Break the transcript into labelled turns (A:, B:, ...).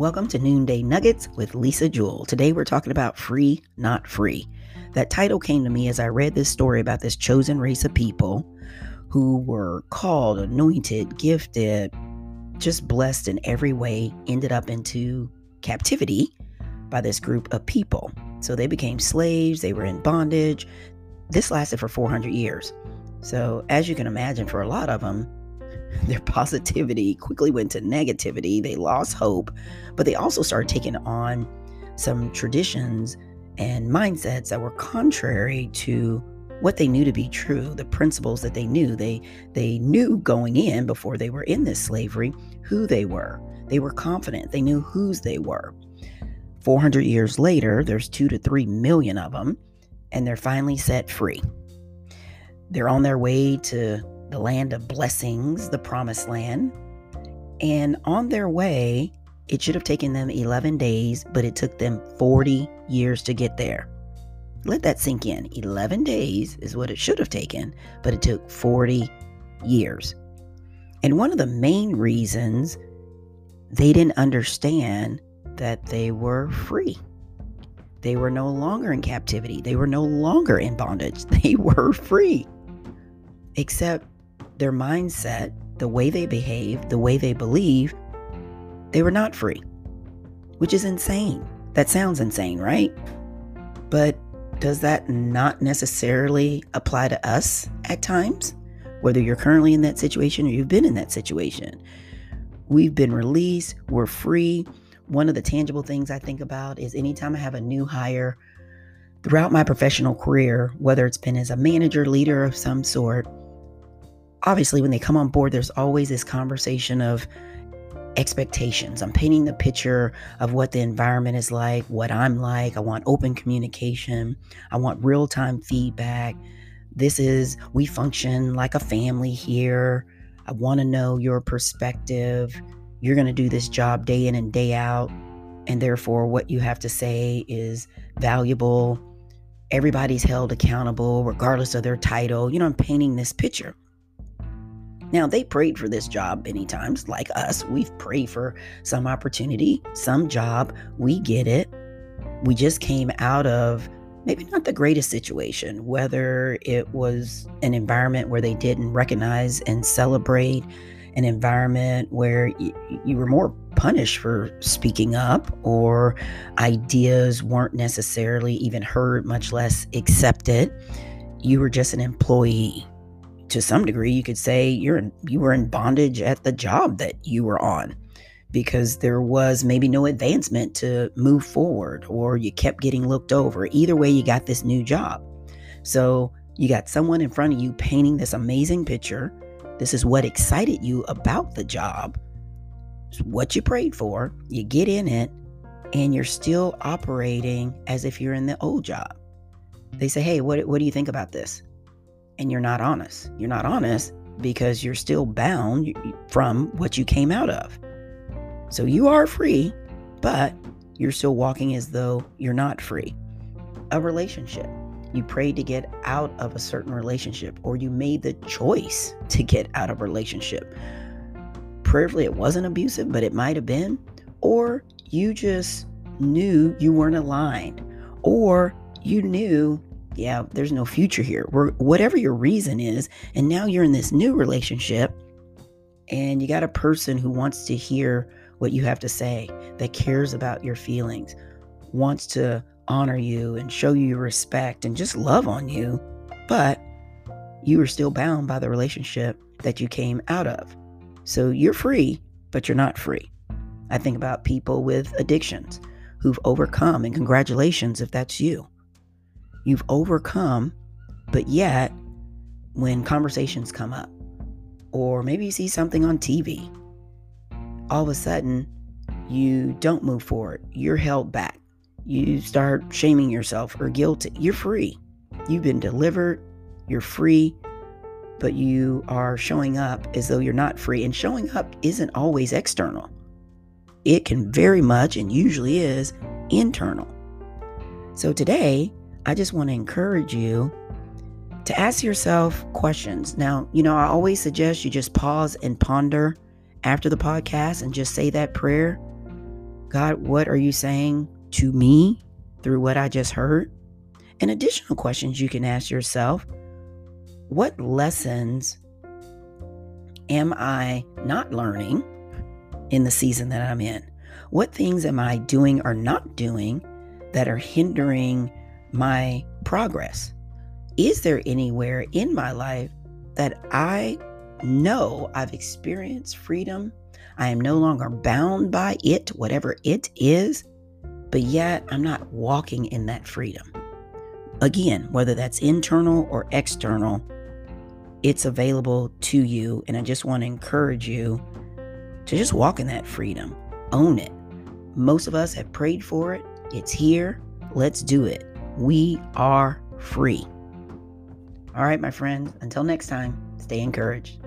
A: Welcome to Noonday Nuggets with Lisa Jewell. Today we're talking about free, not free. That title came to me as I read this story about this chosen race of people who were called, anointed, gifted, just blessed in every way, ended up into captivity by this group of people. So they became slaves, they were in bondage. This lasted for 400 years. So, as you can imagine, for a lot of them, their positivity quickly went to negativity. They lost hope, but they also started taking on some traditions and mindsets that were contrary to what they knew to be true, the principles that they knew. They they knew going in before they were in this slavery who they were. They were confident. They knew whose they were. 400 years later, there's 2 to 3 million of them and they're finally set free. They're on their way to the land of blessings, the promised land. And on their way, it should have taken them 11 days, but it took them 40 years to get there. Let that sink in. 11 days is what it should have taken, but it took 40 years. And one of the main reasons they didn't understand that they were free. They were no longer in captivity. They were no longer in bondage. They were free. Except their mindset, the way they behave, the way they believe, they were not free, which is insane. That sounds insane, right? But does that not necessarily apply to us at times? Whether you're currently in that situation or you've been in that situation. We've been released, we're free. One of the tangible things I think about is anytime I have a new hire throughout my professional career, whether it's been as a manager, leader of some sort, obviously when they come on board there's always this conversation of expectations. I'm painting the picture of what the environment is like what i'm like. I want open communication. I want real-time feedback. This is we function like a family here. I want to know your perspective. You're going to do this job day in and day out and therefore what you have to say is valuable. Everybody's held accountable regardless of their title. You know i'm painting this picture now, they prayed for this job many times, like us. We've prayed for some opportunity, some job. We get it. We just came out of maybe not the greatest situation, whether it was an environment where they didn't recognize and celebrate, an environment where y- you were more punished for speaking up, or ideas weren't necessarily even heard, much less accepted. You were just an employee to some degree you could say you're in, you were in bondage at the job that you were on because there was maybe no advancement to move forward or you kept getting looked over. Either way you got this new job. So you got someone in front of you painting this amazing picture. This is what excited you about the job. It's what you prayed for. You get in it and you're still operating as if you're in the old job. They say hey what, what do you think about this and you're not honest. You're not honest because you're still bound from what you came out of. So you are free, but you're still walking as though you're not free. A relationship. You prayed to get out of a certain relationship, or you made the choice to get out of a relationship. Prayerfully, it wasn't abusive, but it might have been. Or you just knew you weren't aligned, or you knew yeah, there's no future here. We're, whatever your reason is, and now you're in this new relationship, and you got a person who wants to hear what you have to say, that cares about your feelings, wants to honor you and show you respect and just love on you, but you are still bound by the relationship that you came out of. So you're free, but you're not free. I think about people with addictions who've overcome, and congratulations if that's you you've overcome, but yet when conversations come up, or maybe you see something on TV, all of a sudden you don't move forward. You're held back. You start shaming yourself or guilty. You're free. You've been delivered. You're free, but you are showing up as though you're not free. And showing up isn't always external, it can very much and usually is internal. So today, I just want to encourage you to ask yourself questions. Now, you know, I always suggest you just pause and ponder after the podcast and just say that prayer. God, what are you saying to me through what I just heard? And additional questions you can ask yourself What lessons am I not learning in the season that I'm in? What things am I doing or not doing that are hindering my progress? Is there anywhere in my life that I know I've experienced freedom? I am no longer bound by it, whatever it is, but yet I'm not walking in that freedom. Again, whether that's internal or external, it's available to you. And I just want to encourage you to just walk in that freedom, own it. Most of us have prayed for it, it's here. Let's do it. We are free. All right, my friends, until next time, stay encouraged.